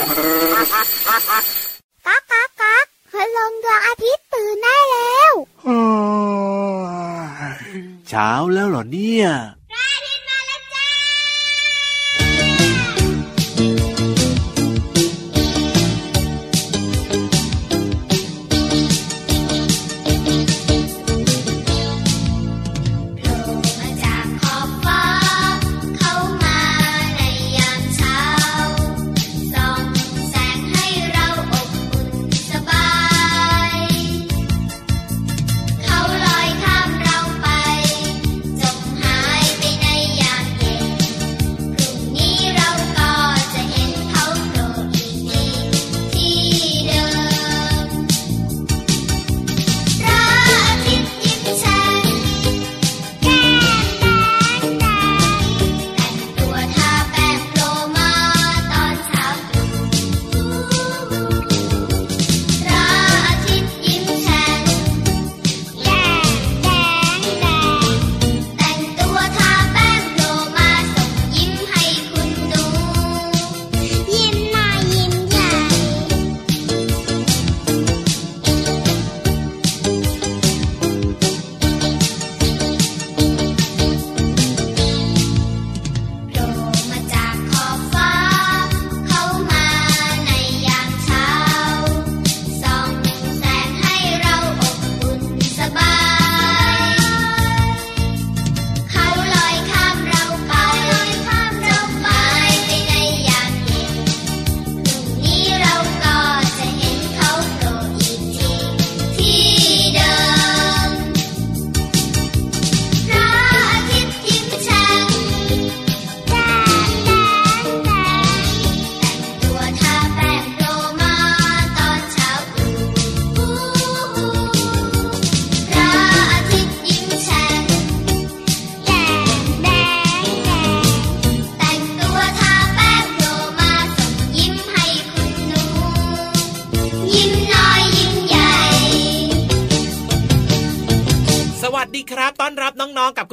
ก๊ากก๊ากก๊ากพลังดวงอาทิตย์ตื่นได้แล้วเช้าแล้วเหรอเนี่ย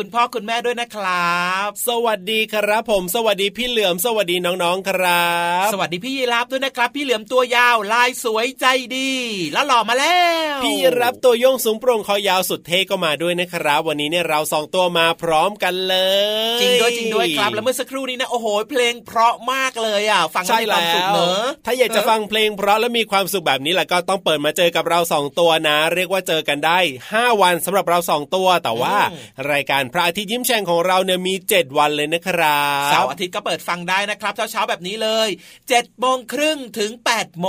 คุณพ่อคุณแม่ด้วยนะครับ สวัสดีครับ ผม สวัสดีพี่เหลือมสวัสดีน้องๆครับ สวัสดีพี่ยีรับด้วยนะครับ พี่เหลือมตัวยาวลายสวยใจดี แล้วหล่อมาแล้ว พี่รับตัวโยงสูงโปร่งคอยาวสุดเท่ก็มาด้วยนะครับ วันนี้เนี่ยเราสองตัวมาพร้อมกันเลย จริงด้วยจริงด้วยครับแล้วเมื่อสักครู่นี้นะโอ้โหเพลงเพราะมากเลยอะฟังแล้วมีความสุขเนอะถ้าอยากจะฟังเพลงเพราะแล้วมีความสุขแบบนี้แหละก็ต้องเปิดมาเจอกับเราสองตัวนะ เรียกว่าเจอกันได้ 5 วันสำหรับเราสองตัวแต่ว่ารายการพระอาทิตย์ยิ้มแฉ่งของเราเนี่ยมี 7 วันเลยนะครับเสาร์อาทิตย์ก็เปิดฟังได้นะครับเช้าเช้าแบบนี้เลยเจ็ดโมงครึ่งถึงแปดโม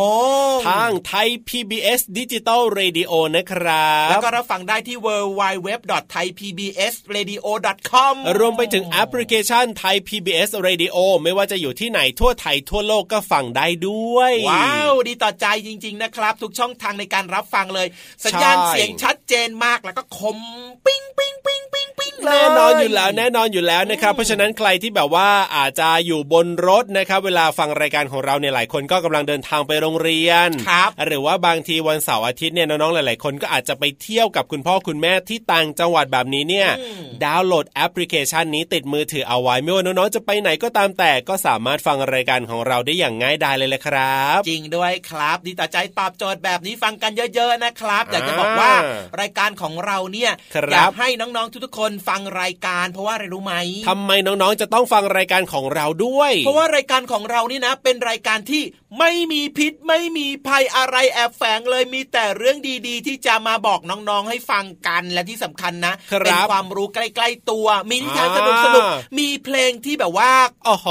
งทางไทย PBS Digital Radio นะครับ แล้วก็รับฟังได้ที่ w w w t h a i p b s r a d i o c o m รวมไปถึงแอปพลิเคชันไทย PBS Radio ไม่ว่าจะอยู่ที่ไหนทั่วไทยทั่วโลกก็ฟังได้ด้วย ว้าว ดีต่อใจจริง ๆ นะครับ ทุกช่องทางในการรับฟังเลย สัญญาณเสียงชัด เจนมากแล้วก็คมปิ้งปิ้งปิ้งปิ้งปิ้งแน่นอนอยู่แล้วแน่นอนอยู่แล้วนะครับ เพราะฉะนั้นใครที่แบบว่าอาจจะอยู่บนรถนะครับเวลาฟังรายการของเราเนี่ยหลายคนก็กำลังเดินทางไปโรงเรียนครับหรือว่าบางทีวันเสาร์อาทิตย์เนี่ยน้องๆหลาย ๆ คนก็อาจจะไปเที่ยวกับคุณพ่อคุณแม่ที่ต่างจังหวัดแบบนี้เนี่ยดาวน์โหลดแอปพลิเคชันนี้ติดมือถือเอาไว้ไม่ว่าน้องๆจะไปไหนก็ตามแต่ก็สามารถฟังรายการของเราได้อย่างง่ายดายเลยแหละครับ จริงด้วยครับ ดีต่อใจตอบโจทย์แบบนี้ฟังกันเยอะๆนะครับอยากจะบอกว่ารายการของเราเนี่ยอยากให้น้องๆทุกๆคนฟังรายการ เพราะว่าอะไรรู้ไหมทำไมน้องๆจะต้องฟังรายการของเราด้วย เพราะว่ารายการของเรานี่นะ เป็นรายการที่ไม่มีพิษไม่มีภัยอะไรแอบแฝงเลยมีแต่เรื่องดีๆ ที่จะมาบอกน้องๆให้ฟังกันและที่สำคัญนะเป็นความรู้ใกล้ๆตัว มีนิทานสนุกสนุกมีเพลงที่แบบว่า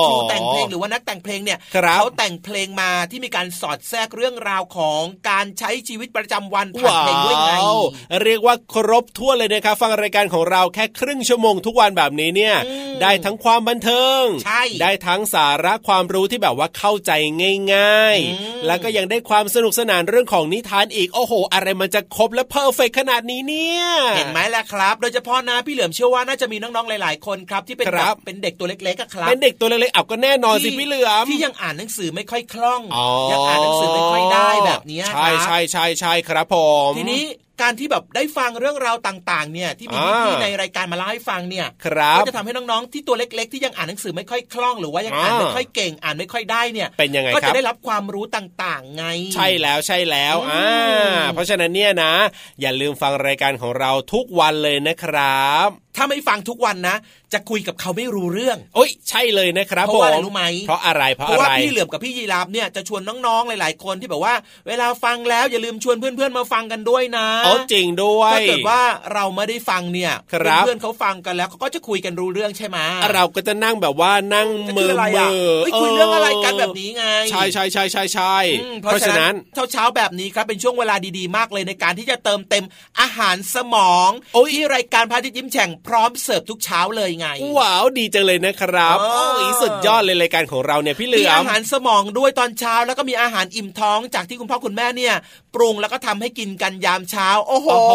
ครูแต่งเพลงหรือว่านักแต่งเพลงเนี่ยเขาแต่งเพลงมาที่มีการสอดแทรกเรื่องราวของการใช้ชีวิตประจำวันผ่านเพลงด้วยไงเรียกว่าครบทั่วเลยนะครับฟังรายการของเราแค่ครึ่งชั่วโมงทุกวันแบบนี้เนี่ยได้ทั้งความบันเทิงใช่ได้ทั้งสาระความรู้ที่แบบว่าเข้าใจง่าย ๆ แล้วก็ยังได้ความสนุกสนานเรื่องของนิทานอีกโอ้โห อะไรมันจะครบและเพอร์เฟกขนาดนี้เนี่ยเห็นไหมล่ะครับ โดยเฉพาะนะพี่เหลือมเชื่อว่าน่าจะมีน้องๆหลาย ๆ คนครับที่เป็นแบบเป็นเด็กตัวเล็กๆครับเป็นเด็กตัวเล็กๆอับก็แน่นอนสิพี่เหลือมที่ยังอ่านหนังสือไม่ค่อยคล่องยังอ่านหนังสือไม่ค่อยได้แบบนี้ใช่ใช่ใช่ใช่ครับผมทีนี้ การที่แบบได้ฟังเรื่องราวต่าง ๆ เนี่ยที่มีพี่ๆในรายการมาเล่าให้ฟังเนี่ยครับก็จะทำให้น้องๆที่ตัวเล็ก ๆ ที่ยังอ่านหนังสือไม่ค่อยคล่องหรือว่ายังอ่านไม่ค่อยเก่งอ่านไม่ค่อยได้เนี่ยเป็นยังไงก็ครัจะบได้รับความรู้ต่างๆ ไง ใช่แล้วใช่แล้วอ่าเพราะฉะนั้นเนี่ยนะ อย่าลืมฟังรายการของเราทุกวันเลยนะครับถ้าไม่ฟังทุกวันนะจะคุยกับเขาไม่รู้เรื่องโอ้ยใช่เลยนะครับเพราะว่าอะไรผมรู้ไหมเพราะอะไรเพราะเพอะราะว่าไรพี่เหลือมกับพี่ยีราฟเนี่ยจะชวนน้องๆหลาย ๆ คนที่แบบว่า เวลาฟังแล้วอย่าลืมชวนเพื่อนๆมาฟังกันด้วยนะโอ้จริงด้วยถ้าเกิดว่าเราไม่ได้ฟังเนี่ยครับเพื่อนๆเขาฟังกันแล้วเขาก็จะคุยกันรู้เรื่องใช่ไหมเราก็จะนั่งแบบว่านั่งจะมืคือออะไรมือะอเฮ้ยคุยเรื่องอะไรกันแบบนี้ไงใช่ใช่ใช่ใช่ใช่อืมเพราะฉะนั้นเช้าๆแบบนี้ครับเป็นช่วงเวลาดีๆมากเลยในการที่จะเติมเต็มอาหารสมองโอ้ยที่รายการพระอาทิตย์ยิ้มแฉ่งพร้อมเสิร์ฟทุกเช้าเลยไง ว้าวดีจังเลยนะครับอ๋อโอ้ยสุดยอดเลยรายการของเราเนี่ยพี่เหลืมีออามหารสมองด้วยตอนเช้าแล้วก็มีอาหารอิ่มท้องจากที่คุณพ่อคุณแม่เนี่ย ปรุงแล้วก็ทำให้กินกันยามเช้า โอ้โหโอ้โห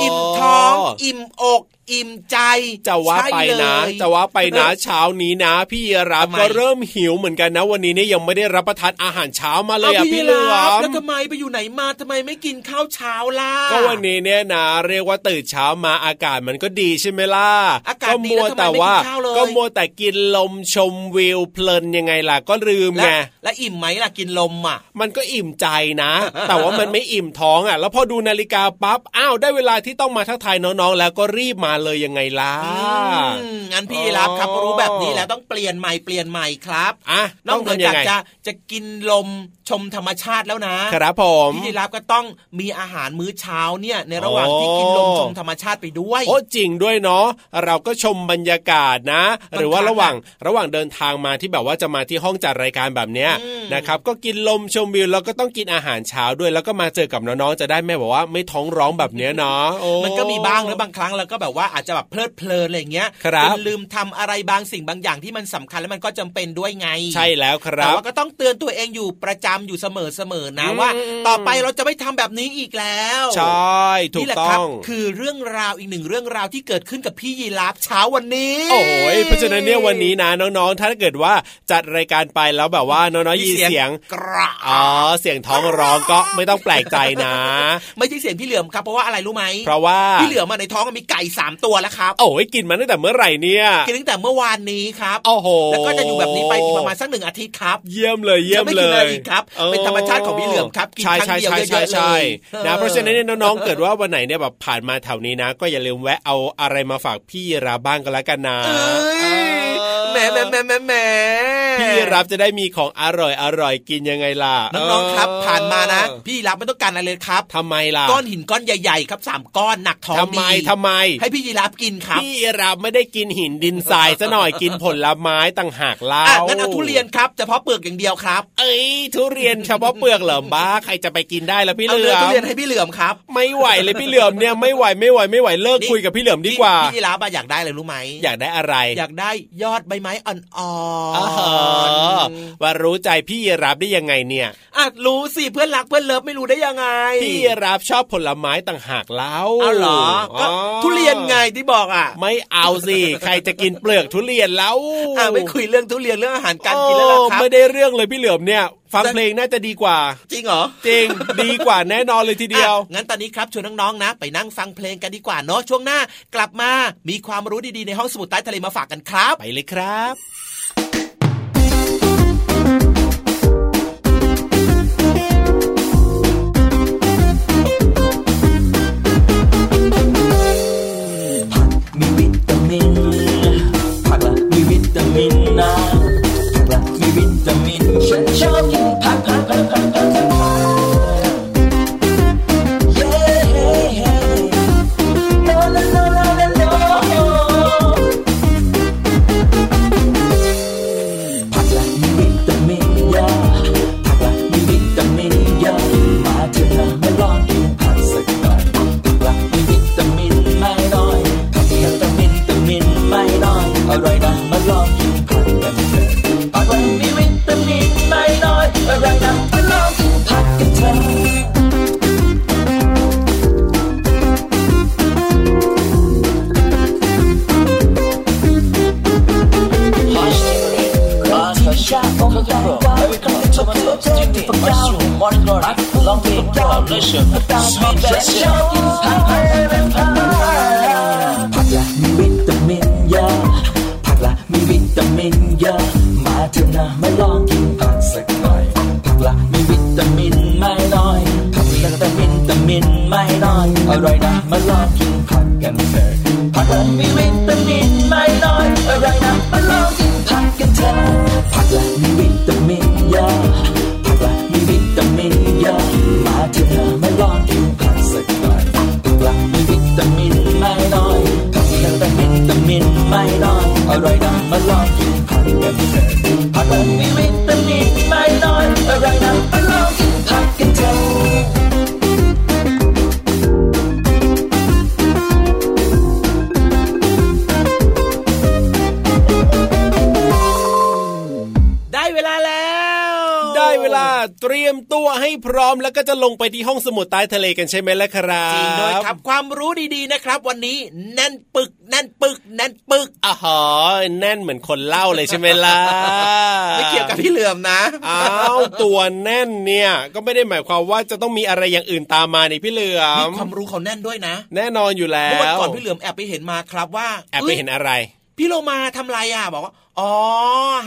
อิ่มท้อง อิ่มอก อิ่มใจจะว่าไปนะใช่เลยจะว่าไปนะเช้านี้นะ พี่รับทำไมก็เริ่มหิวเหมือนกันนะ วันนี้เนี่ยยังไม่ได้รับประทานอาหารเช้ามาเลยเอาอะพี่พี่เหลือรับมแล้วทำไมไปอยู่ไหนมาทำไมไม่กินข้าวเช้าล่ะก็วันนี้เนี่ยนะเรียกว่าตื่นเช้ามาอากาศมันก็ดีใช่ไหมล่ะอากาศดีมัวแล้วทำไมแต่ไม่กินว่าข้าวเลยก็มัวแต่กินลมชมวิวเพลินยังไงล่ะก็ลืมและไงและอิ่มไหมล่ะกินลมอะ มันก็อิ่มใจนะ แต่ว่ามันไม่อิ่มท้องอะ แล้วพอดูนาฬิกาปั๊บอ้าวได้เวลาที่ต้องมาทักทายน้องๆแล้วก็รีบมาเลยยังไงล่ะอืมงั้นพี่รับครับอ๋อรู้แบบนี้แล้วต้องเปลี่ยนใหม่เปลี่ยนใหม่ครับอะนอกเหนือทำยัจากงไงจะจะกินลมชมธรรมชาติแล้วนะครับผมพี่รับก็ต้องมีอาหารมื้อเช้าเนี่ยในระหว่างที่กินลมชมธรรมชาติไปด้วยโอ้จริงด้วยเนาะเราก็ชมบรรยากาศนะ หรือว่าระหว่างระหว่างเดินทางมาที่แบบว่าจะมาที่ห้องจัดรายการแบบเนี้ยอืมนะครับก็กินลมชมวิวแล้วก็ต้องกินอาหารเช้าด้วยแล้วก็มาเจอกับน้องๆจะได้ไม่แบบว่าไม่ท้องร้องแบบเนี้ยเนาะโอ้มันก็มีบ้างนะบางครั้งเราก็แบบว่าอาจจะแบบเพลิดเพลินอะไรเงี้ยครับจนลืมทำอะไรบางสิ่งบางอย่างที่มันสำคัญแล้วมันก็จำเป็นด้วยไง ใช่แล้วคแต่รับว่าก็ต้องเตือนตัวเองอยู่ประจำอยู่เสมอเสมอๆนะอืมว่า ต่อไปเราจะไม่ทำแบบนี้อีกแล้วใช่ถูนี่กแหละต้ครัองคือเรื่องราวอีกหนึ่งเรื่องราวที่เกิดขึ้นกับพี่ยีราฟเช้าวันนี้ โอ้ยเพราะฉะนั้นเนี่ยวันนี้นะน้องๆ ถ้าเกิดว่าจัดรายการไปแล้วแบบว่าน้องๆยินเสียงกระอ๋อเสียงท้องร้องก็ไม่ต้องแปลกใจนะ ไม่ใช่เสียงพี่เหลือมครับเพราะว่าอะไรรู้ไหมเพราะว่าพี่เหลือมอะในท้องมีไก่สามตัวแล้วครับ โอ้ยกินมาตั้งแต่เมื่อไหร่เนี่ยกินตั้งแต่เมื่อวานนี้ครับโอ้โหแล้วก็จะอยู่แบบนี้ไปอีกประมาณสักหนึ่งอาทิตย์ครับ เยี่ยมเลยเยี่ยมจะไม่เลกินอะไรยอีกครับเป็นธรรมชาติของพี่เหลือมครับกินใช่ครั้ใช่งเดียวใช่เยใช่อะๆเลยใช่นะเพราะฉะนั้นเนี่ยน้องๆเกิดว่าวันไหนเนี่ยแบบผ่านมาแถวนี้นะ ก็อย่าลืมแวะเอาอะไรมาฝากพี่ราบ้างก็แล้วกันนะเอ้ย แหมแหมแหมแหมแหมพี่รับจะได้มีของอร่อยอร่อยกินยังไงล่ะน้องๆครับเออผ่านมานะ พี่รับไม่ต้องการอะไรเลยครับทำไมล่ะก้อนหินก้อนใหญ่ๆ ครับสามก้อนหนักท้องทำไมดีทำไม ให้พี่ยีราฟกินครับ พี่รับไม่ได้กินหินดินทรายซะหน่อยกินผลไม้ต่างหากเล่าอะงั้นเอาทุเรียนครับเฉพาะเปลือกอย่างเดียวครับ เอ้ยทุเรียนเฉพาะเปลือกเหรอบ้าใครจะไปกินได้แล้วพี่เหเอาลืเนื้ออทุมเรียนให้พี่เหลือมครับ ไม่ไหวเลยพี่เหลือมเนี่ยไม่ไหวไม่ไหวไม่ไหวเลิกนี่คุยกับพี่เหลือมดีกว่าพี่ยีราฟอะอยากได้อะไรรู้ไหมอยากได้อะไร อยากได้ยอดใบไม้อ่อนอ๋อเหรอว่ารู้ใจพี่ยีรับได้ยังไงเนี่ยๆอะรู้สิเพื่อนรักเพื่อนเลิฟไม่รู้ได้ยังไง พี่ยีรับชอบผลไม้ต่างหากเล่าเอาเหรอก็ทุเรียนไงที่บอกอะ ไม่เอาสิใครจะกินเปลือกทุเรียนแล้วอะไม่คุยเรื่องทุเรียนเรื่องอาหารการกินแล้วล่ะครับโอ้ไม่ได้เรื่องเลยพี่เหลือมเนี่ย ฟังเพลงน่าจะดีกว่า จริงเหรอ จริง ดีกว่าแน่นอนเลยทีเดียวอะงั้นตอนนี้ครับชวนน้องๆนะ ไปนั่งฟังเพลงกันดีกว่าเนาะช่วงหน้ากลับมามีความรู้ดีๆในห้องสมุดใต้ทะเลมาฝากกันครับ ไปเลยครับมีวิตามินผักละมีวิตามินนะผักละมีวิ ตา ละมีวิตามินเยอะผักละมีวิตามินเยอะมาเถอะนะมาลองกินผักสักหน่อย ผักละมีวิตามินไม่น้อยผักละแต่วิตามินไม่น้อยอร่อยนะ พร้อมแล้วก็จะลงไปที่ห้องสมุดใต้ทะเลกันใช่ไหมล่ะครับจริงด้วยครับความรู้ดีๆนะครับ วันนี้แน่นปึกแน่นปึกแน่นปึกอ๋อแน่นเหมือนคนเล่าเลยใช่ไหมล่ะไม่เกี่ยวกับพี่เหลือมนะอ้าวตัวแน่นเนี่ยก็ไม่ได้หมายความว่าจะต้องมีอะไรอย่างอื่นตามมาในพี่เหลือนี่มความรู้เขาแน่นด้วยนะ แน่นอนอยู่แล้เมื่อวันวก่อนพี่เหลือมแอบไปเห็นมาครับว่าแอบไปเห็นอะไรพี่โลมาทำไรอะบอกว่า อ๋อ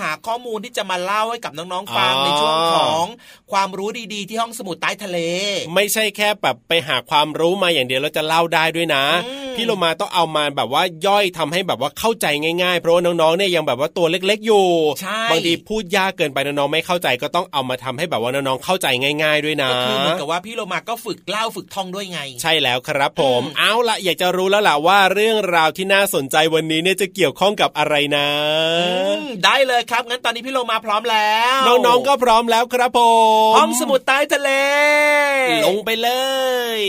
หาข้อมูลที่จะมาเล่าให้กับน้องๆฟังอ๋อในช่วงของความรู้ดีๆ ที่ห้องสมุดใต้ทะเล ไม่ใช่แค่แบบไปหาความรู้มาอย่างเดียวแล้วจะเล่าได้ด้วยนะอืมพี่โลมาต้องเอามาแบบว่าย่อยทำให้แบบว่าเข้าใจง่ายๆ เพราะว่าน้องๆเนี่ยยังแบบว่าตัวเล็กๆอยู่ใช่บางทีพูดยากเกินไปน้องๆไม่เข้าใจก็ต้องเอามาทำให้แบบว่าน้องๆเข้าใจง่าย ๆด้วยนะก็คือเหมือนกับว่าพี่โลมาก็ฝึกเล่าฝึกท่องด้วยไง ใช่แล้วครับผมอืมเอาละอยากจะรู้แล้วล่ะว่าเรื่องราวที่น่าสนใจวันนี้เนี่ยจะเกี่ยวข้องกับอะไรนะอืมได้เลยครับงั้นตอนนี้พี่โลมาพร้อมแล้ว น้องๆก็พร้อมแล้วครับผมห้องสมุดใต้ทะเล ลงไปเลย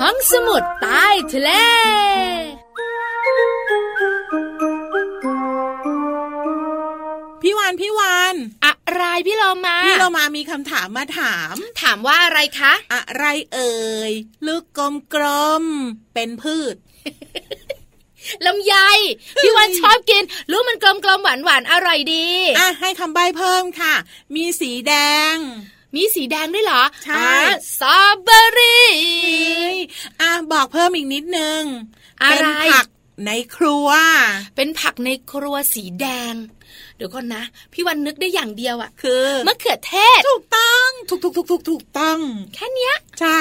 ห้องสมุดใต้ทะเลพี่วานพี่วานอะไรพี่โลมา พี่เรามามีคำถามมาถาม ถามว่าอะไรคะ อะไรเอ่ย ลูกกลมๆเป็นพืช ลำไยพี่วันชอบกินรู้มันกลมๆหวานๆอร่อยดีอะให้คำใบ้เพิ่มค่ะ มีสีแดง มีสีแดงด้วยเหรอ ใช่อ่าสตรอเบอรี่เอ้ยอะบอกเพิ่มอีกนิดนึง อะไรเป็นผักในครัว เป็นผักในครัวสีแดงเดี๋ยวก่อนนะ พี่วันนึกได้อย่างเดียวอะคือมะเขือเทศ ถูกต้อง ถูกถูกถูกถูกถูกต้อง แค่เนี้ย ใช่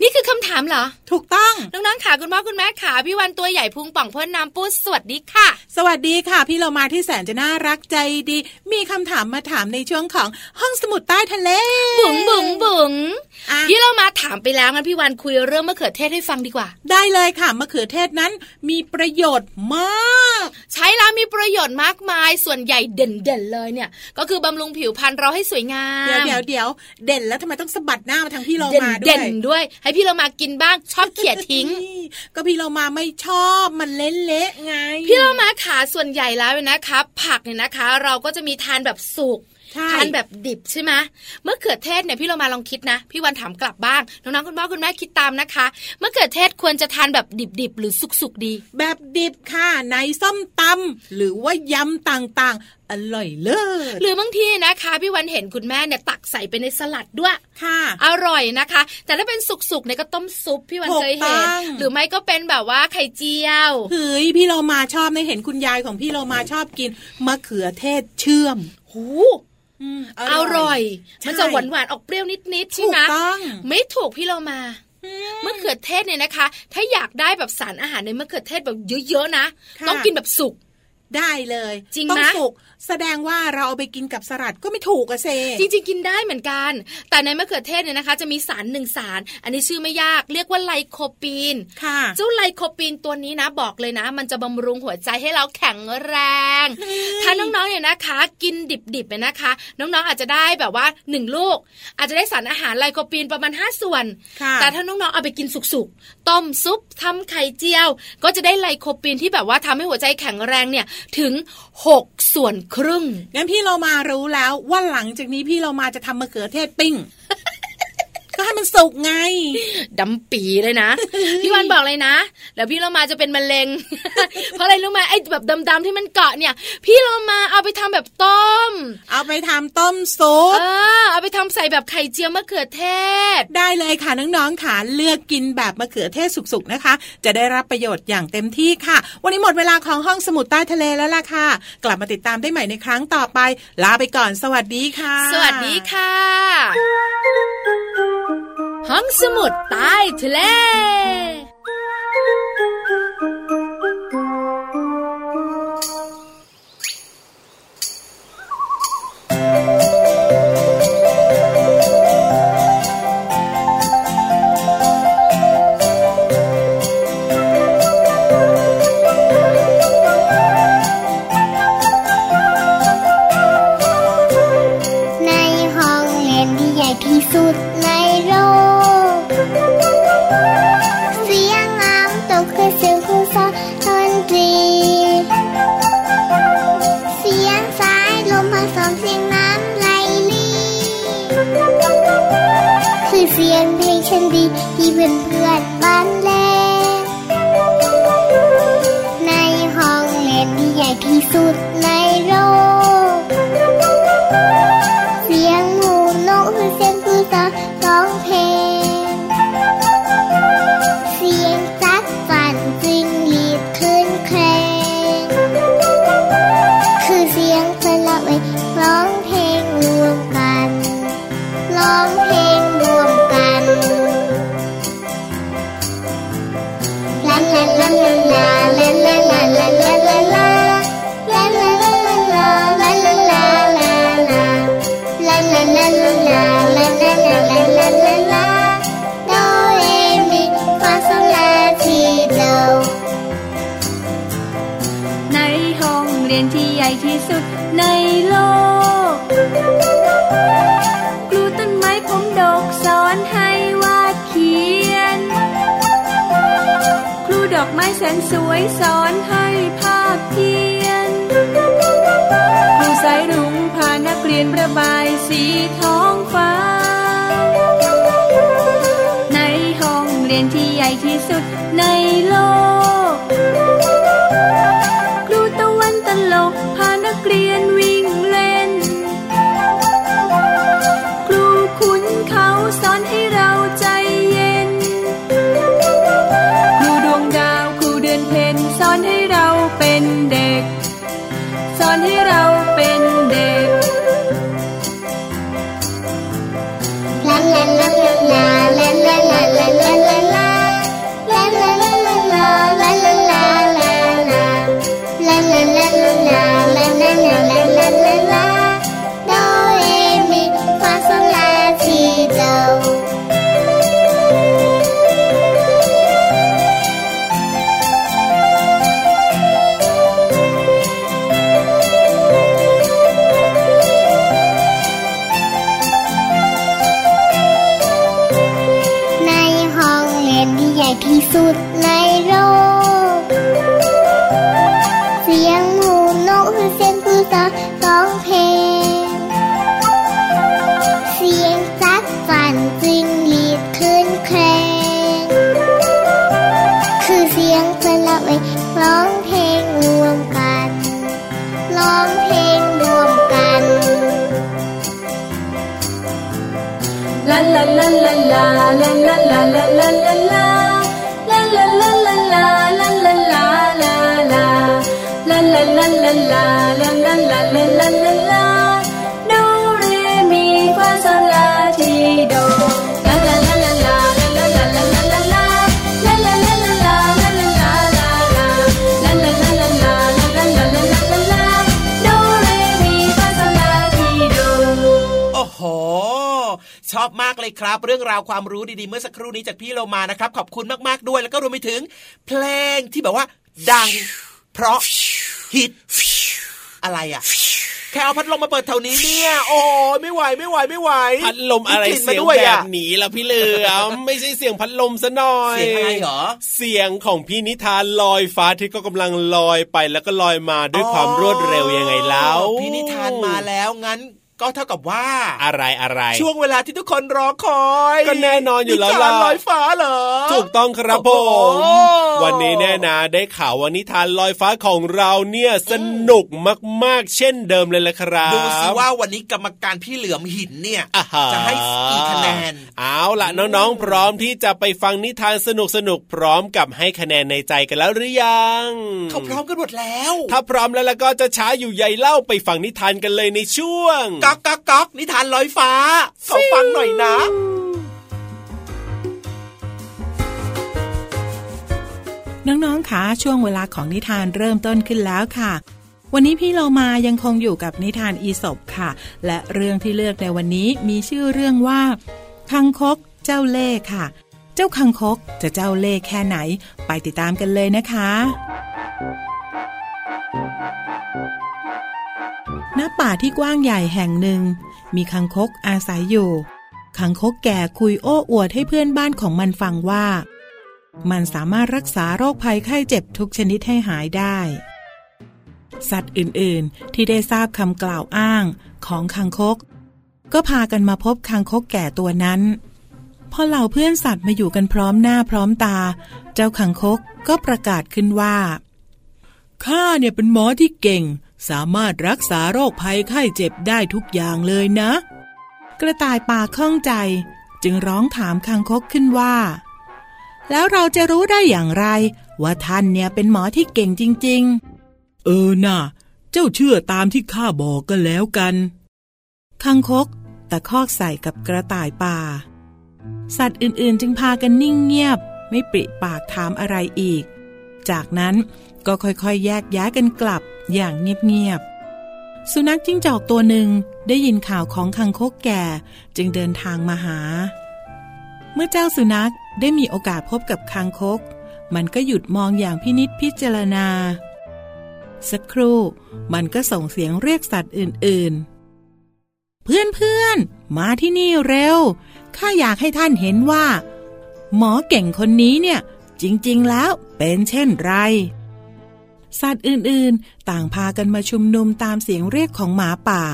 นี่คือคำถามเหรอ ถูกต้อง น้องๆขาคุณพ่อคุณแม่ขาพี่วันตัวใหญ่พุงป่องพ่นน้ำปูสวัสดีค่ะ สวัสดีค่ะ พี่เรามาที่แสนจะน่ารักใจดี มีคำถามมาถามในช่วงของห้องสมุดใต้ทะเลบุ๋งบุ๋งบุ๋งอะพี่เรามาถามไปแล้วงั้นพี่วันคุยเรื่องมะเขือเทศให้ฟังดีกว่า ได้เลยค่ะมะเขือเทศนั้นมีประโยชน์มาก ใช้แล้วมีประโยชน์มากมายส่วนใหญ่เด่นๆเลยเนี่ย ก็คือบำรุงผิวพรรณเราให้สวยงาม เดี๋ยวเดี๋ยวเดี๋ยวเด่นแล้วทำไมต้องสะบัดหน้ามาทางพี่เราเด่นมาด้วเด่ยนด้วย ให้พี่เรามากินบ้างชอบเขี่ยทิ้ง ก็พี่เรามาไม่ชอบมันเละๆไง พี่เรามาขาส่วนใหญ่แล้วเนี่ยนะคะผักเนี่ยนะคะ เราก็จะมีทานแบบสุกใช่ทานแบบดิบใช่ไหมมะเขือเทศเนี่ยพี่เรามาลองคิดนะ พี่วันถามกลับบ้างน้องๆคุณพ่อคุณแม่คิดตามนะคะมะเขือเทศควรจะทานแบบดิบๆหรือสุกๆดี แบบดิบค่ะในส้มตำหรือว่ายำต่างๆ อร่อยเลิศหรือบางทีนะคะพี่วันเห็นคุณแม่เนี่ยตักใส่ไปในสลัดด้วยค่ะ อร่อยนะคะ แต่ถ้าเป็นสุกๆเนี่ยก็ต้มซุปพี่วันถูกเคยเห็นต้องหรือไม่ก็เป็นแบบว่าไข่เจียวเฮ้ยพี่เรามาชอบในเห็นคุณยายของพี่เรามาชอบกินมะเขือเทศเชื่อมหูอืมอร่อยใช่มันจะหวานหวานๆออกเปรี้ยวนิดๆใช่ถูไหมกต้องไม่ถูกพี่เรามามะเขือเทศเนี่ยนะคะ ถ้าอยากได้แบบสารอาหารในมะเขือเทศแบบเยอะๆนะค่ะต้องกินแบบสุก ได้เลยจริงต้องไหมสุกแสดงว่าเราเอาไปกินกับสลัดก็ไม่ถูกอะเซจริงๆกินได้เหมือนกัน แต่ในมะเขือเทศเนี่ยนะคะ จะมีสารหนึ่งสาร อันนี้ชื่อไม่ยากเรียกว่าไลโคปีนค่ะเจ้าไลโคปีนตัวนี้นะบอกเลยนะ มันจะบำรุงหัวใจให้เราแข็งแรง ถ้าน้องๆเนี่ยนะคะ กินดิบๆเนี่ยนะคะ น้องๆอาจจะได้แบบว่าหนึ่งลูก อาจจะได้สารอาหารไลโคปีนประมาณ 5 ส่วนค่ะแต่ถ้าน้องๆเอาไปกินสุกๆต้มซุปทำไข่เจียว ก็จะได้ไลโคปีนที่แบบว่าทำให้หัวใจแข็งแรงเนี่ยถึง 6 ส่วนครึ่งงั้นพี่เรามารู้แล้วว่าหลังจากนี้พี่เรามาจะทำมะเขือเทศปิ้ง ก็ให้มันสุกไงดำปีเลยนะ พี่วันบอกเลยนะ แล้วพี่เรามาจะเป็นมะเร็ง เพราะอะไรรู้ไหมไอ้แบบดำๆที่มันเกาะเนี่ย พี่เรามาเอาไปทำแบบต้ม เอาไปทำต้มซุปเออเอาไปทำใส่แบบไข่เจียวมะเขือเทศ ได้เลยค่ะน้องๆค่ะเลือกกินแบบมะเขือเทศสุกๆนะคะ จะได้รับประโยชน์อย่างเต็มที่ค่ะ วันนี้หมดเวลาของห้องสมุดใต้ทะเลแล้วล่ะค่ะ กลับมาติดตามได้ใหม่ในครั้งต่อไป ลาไปก่อนสวัสดีค่ะ สวัสดีค่ะ ห้องสมุดใต้ทะเล ที่สุดในโลกครูต้นไม้ผมดกสอนให้วาดเขียน ครูดอกไม้แสนสวยสอนให้ภาพเขียน ครูสายรุ้งพานักเรียนระบายสีท้องฟ้า ในห้องเรียนที่ใหญ่ที่สุดในโลก ชอบมากเลยครับ เรื่องราวความรู้ดีๆ เมื่อสักครู่นี้จากพี่เรามานะครับ ขอบคุณมากๆด้วยแล้วก็รวมไปถึง เพลงที่แบบว่า ดัง เพราะฮิตอะไรอะแค่เอาพัดลมมาเปิดแถวนี้เนี่ย โอ้ยไม่ไหวไม่ไหวไม่ไหว พัดลมอะไรกลิ่นเสีมายงด้วยแบอะบนี้ล่ะพี่เหลือมไม่ใช่เสียงพัดลมซะหน่อย เสียงอะไรเหรอ เสียงของพี่นิทานลอยฟ้าที่ก็กำลังลอยไปแล้วก็ลอยมาด้วยความรวดเร็วยังไงแล้ว พี่นิทานมาแล้วงั้น ก็เท่ากับว่าอะไรอะไรช่วงเวลาที่ทุกคนรอคอย ก็แน่นอนอยู่แล้วนิล่ะทานลอยฟ้าเหรอ ถูกต้องครับผโอ้โหมวันนี้แน่นะได้ข่าวว่านิทานลอยฟ้าของเราเนี่ยสนุกมากๆ เช่นเดิมเลยละครับดูสิว่าวันนี้กรรมการพี่เหลือมหินเนี่ยอ่าฮจะให้กี่คะแนนเอาล่ะน้องๆ พร้อมที่จะไปฟังนิทานสนุกๆพร้อมกับให้คะแนนในใจกันแล้วหรือยังเขาพร้อมกันหมดแล้ว ถ้าพร้อมแล้วแล้วก็จะช้าอยู่ใหญ่เล่าไปฟังนิทานกันเลยในช่วงก๊อกก๊อกก๊อกนิทานลอยฟ้าขอฟังหน่อยนะน้องๆคะช่วงเวลาของนิทานเริ่มต้นขึ้นแล้วค่ะ วันนี้พี่เรามายังคงอยู่กับนิทานอีสบค่ะ และเรื่องที่เลือกในวันนี้มีชื่อเรื่องว่า คังคกเจ้าเล่ห์ค่ะ เจ้าคังคกจะเจ้าเล่ห์แค่ไหน ไปติดตามกันเลยนะคะ ณป่าที่กว้างใหญ่แห่งหนึ่ง มีคังคกอาศัยอยู่คังคกแก่คุยโอ้อวดให้เพื่อนบ้านของมันฟังว่า มันสามารถรักษาโรคภัยไข้เจ็บทุกชนิดให้หายได้ สัตว์อื่นๆ ที่ได้ทราบคำกล่าวอ้างของคังคก ก็พากันมาพบคังคกแก่ตัวนั้นพอเหล่าเพื่อนสัตว์มาอยู่กันพร้อมหน้าพร้อมตา เจ้าคังคกก็ประกาศขึ้นว่าข้าเนี่ยเป็นหมอที่เก่ง สามารถรักษาโรคภัยไข้เจ็บได้ทุกอย่างเลยนะ กระต่ายป่าข้องใจ จึงร้องถามคังคกขึ้นว่า แล้วเราจะรู้ได้อย่างไร ว่าท่านเนี่ยเป็นหมอที่เก่งจริง ๆ เออน่ะ เจ้าเชื่อตามที่ข้าบอกกันแล้วกันคังคกตะคอกใส่กับกระต่ายป่า สัตว์อื่นๆ จึงพากันนิ่งเงียบ ไม่ปริปากถามอะไรอีก จากนั้น ก็ค่อยๆ แยกย้ายกันกลับอย่างเงียบๆ สุนัขจิ้งจอกตัวหนึ่งได้ยินข่าวของคังคกแก่จึงเดินทางมาหา เมื่อเจ้าสุนัขได้มีโอกาสพบกับคางคก มันก็หยุดมองอย่างพินิษพิจารณา สักครู่มันก็ส่งเสียงเรียกสัตว์อื่นๆ เพื่อนๆ มาที่นี่เร็ว ข้าอยากให้ท่านเห็นว่า หมอเก่งคนนี้เนี่ย จริงๆแล้วเป็นเช่นไร สัตว์อื่นๆ ต่างพากันมาชุมนุมตามเสียงเรียกของหมาป่า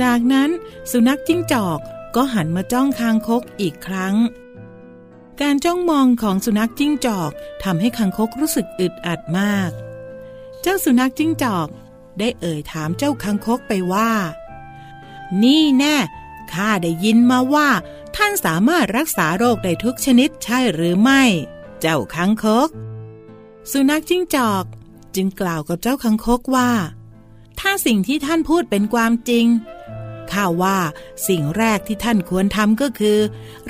จากนั้นสุนัขจิ้งจอกก็หันมาจ้องคางคกอีกครั้ง การจ้องมองของสุนัขจิ้งจอกทำให้คางคกรู้สึกอึดอัดมาก เจ้าสุนัขจิ้งจอกได้เอ่ยถามเจ้าคางคกไปว่า นี่แน่ข้าได้ยินมาว่า ท่านสามารถรักษาโรคได้ทุกชนิดใช่หรือไม่ เจ้าคังคก สุนัขจิ้งจอก จึงกล่าวกับเจ้าคังคกว่า ถ้าสิ่งที่ท่านพูดเป็นความจริง ข้าว่าสิ่งแรกที่ท่านควรทำก็คือ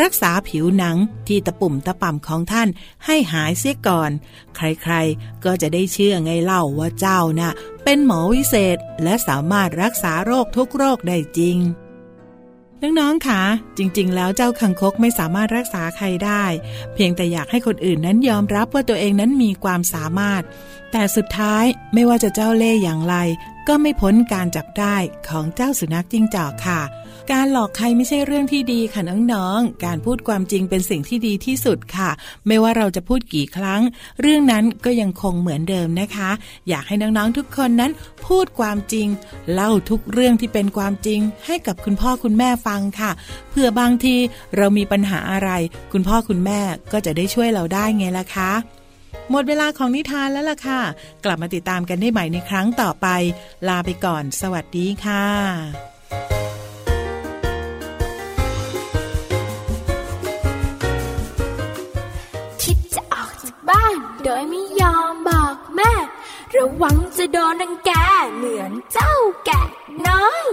รักษาผิวหนังที่ตะปุ่มตะป่ำของท่านให้หายเสียก่อน ใครๆ ก็จะได้เชื่อไงเล่าว่าเจ้าน่ะเป็นหมอวิเศษและสามารถรักษาโรคทุกโรคได้จริง น้องๆค่ะ จริง ๆ แล้วเจ้าคังคกไม่สามารถรักษาใครได้ เพียงแต่อยากให้คนอื่นนั้นยอมรับว่าตัวเองนั้นมีความสามารถ แต่สุดท้ายไม่ว่าจะเจ้าเล่ห์อย่างไร ก็ไม่พ้นการจับได้ของเจ้าสุนัขจิ้งจอกค่ะ การหลอกใครไม่ใช่เรื่องที่ดีค่ะน้องๆ การพูดความจริงเป็นสิ่งที่ดีที่สุดค่ะ ไม่ว่าเราจะพูดกี่ครั้ง เรื่องนั้นก็ยังคงเหมือนเดิมนะคะ อยากให้น้องๆทุกคนนั้นพูดความจริง เล่าทุกเรื่องที่เป็นความจริง ให้กับคุณพ่อคุณแม่ฟังค่ะ เพื่อบางทีเรามีปัญหาอะไร คุณพ่อคุณแม่ก็จะได้ช่วยเราได้ไงล่ะคะหมดเวลาของนิทานแล้วล่ะค่ะ กลับมาติดตามกันได้ใหม่ในครั้งต่อไป ลาไปก่อน สวัสดีค่ะ โดยไม่ยอมบอกแม่ ระวังจะโดนนังแกเหมือนเจ้าแกะน้อย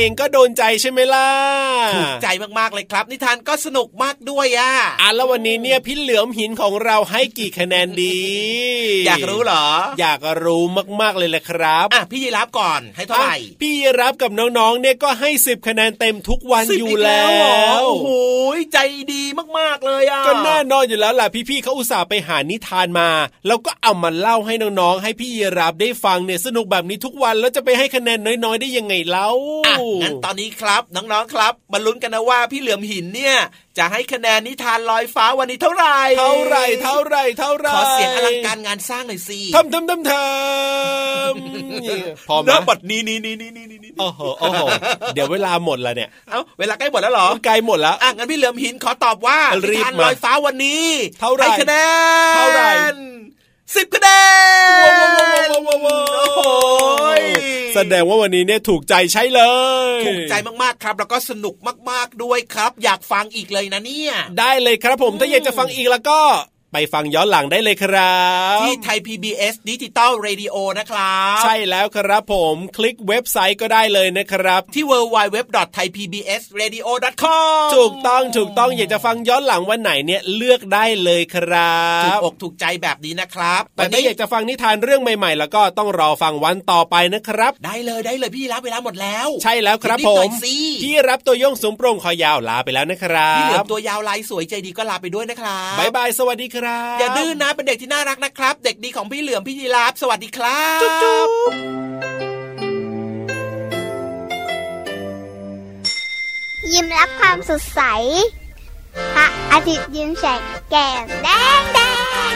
ครับเพลงก็โดนใจใช่ไหมล่ะถูกใจมากๆเลยครับ นิทานก็สนุกมากด้วยอะอะแล้ววันนี้เนี่ยพี่เหลือมหินของเราให้กี่คะแนนดี อยากรู้เหรอ อยากรู้มากๆเลยแหละครับอะพี่ยีรับก่อนให้เท่าไหร่อะพี่รับกับน้องๆเนี่ยก็ให้สิบคะแนนเต็มทุกวันสิบอยู่กแล้เหรอวโอ้โหใจดีมากๆเลยอะก็แน่นอนอยู่แล้วแหละพี่ๆเขาอุตส่าห์ไปหานิทานมา แล้วก็เอามาเล่าให้น้องๆให้พี่ยีรับได้ฟังเนี่ยสนุกแบบนี้ทุกวันแล้วจะไปให้คะแนนน้อยๆได้ยังไงเล่าอะงั้นตอนนี้ครับน้องๆครับมาลุ้นกันนะว่าพี่เหลือมหินเนี่ยจะให้คะแนนนิทานลอยฟ้าวันนี้เท่าไหร่เท่าไหรเท่าไหรเท่าไหรขอเสียงอลังการงานสร้างหน่อยสิทำทำทำทำพร้อมเริ่นะมบทนี้นี่นี่นี่นี่นี่โอ้โหโอ้โหเดี๋ยวเวลาหมดแล้วเนี่ยเอ้าเวลาใกล้หมดแล้วเหรอไกลหมดแล้วอะงั้นพี่เหลือมหินขอตอบว่ารีนิบทานมาลอยฟ้าวันนี้ เท่าไหร่ให้คะแนนเท่าไหร่ สิบคะแนนว้าวว้าวว้าวว้าวว้าวโอ้โหแสดงว่าวันนี้เนี่ยถูกใจใช่เลย ถูกใจมากๆครับ แล้วก็สนุกมากๆด้วยครับ อยากฟังอีกเลยนะเนี่ย ได้เลยครับผมถ้าอยากจะฟังอีกแล้วก็ ไปฟังย้อนหลังได้เลยครับ ที่ไทย PBS Digital Radio นะครับ ใช่แล้วครับผมคลิกเว็บไซต์ก็ได้เลยนะครับ ที่ www.thaipbsradio.com ถูกต้องถูกต้องอยากจะฟังย้อนหลังวันไหนเนี่ยเลือกได้เลยครัถูกบอกถูกใจแบบนี้นะครับแต่ถ้าอยากจะฟังนิทานเรื่องใหม่ๆ แล้วก็ต้องรอฟังวันต่อไปนะครับ ได้เลยได้เลยพี่รับเวลาหมดแล้ว ใช่แล้วครับรีผบๆหน่อมยสิพี่รับตัวโยงสูงโปร่งคอยาวลาไปแล้วนะครัพี่เหลือมบตัวยาวลายสวยใจดีก็ลาไปด้วยนะครับบายบายสวัสดีครับอย่าดื้อนนะเป็นเด็กที่น่ารักนะครับ เด็กดีของพี่เหลือมพี่ยีราฟสวัสดีครับจุ๊บจุ๊บยิ้มรับความสดใสพระอาทิตย์ยิ้มแฉกแก้มแดงแดง